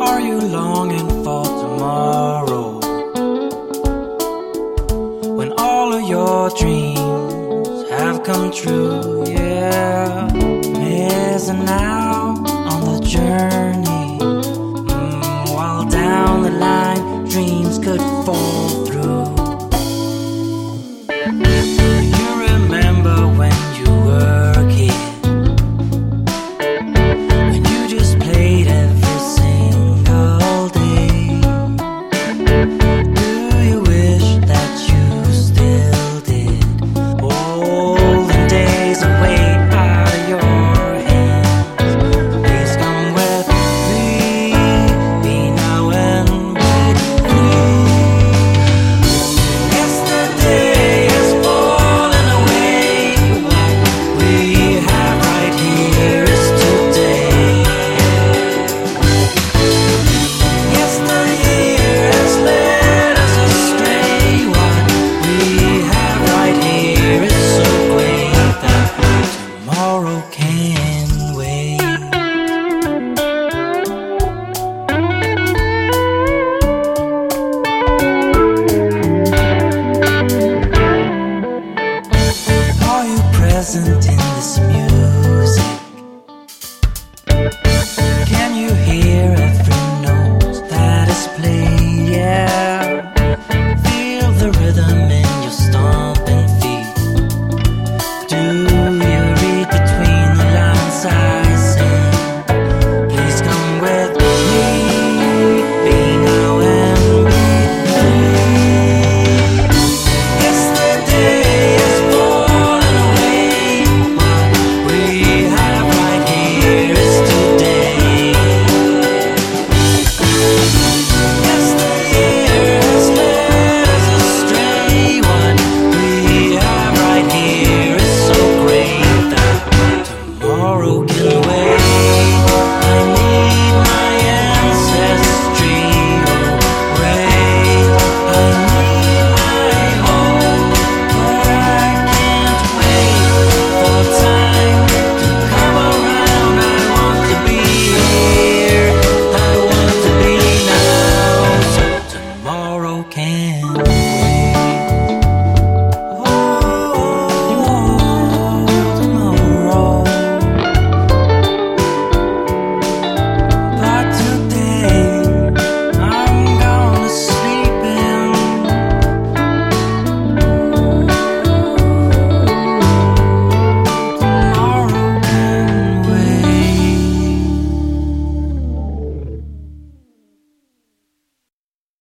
Are you longing for tomorrow? When all of your dreams have come true, yeah. Missing out on the journey. present in this music.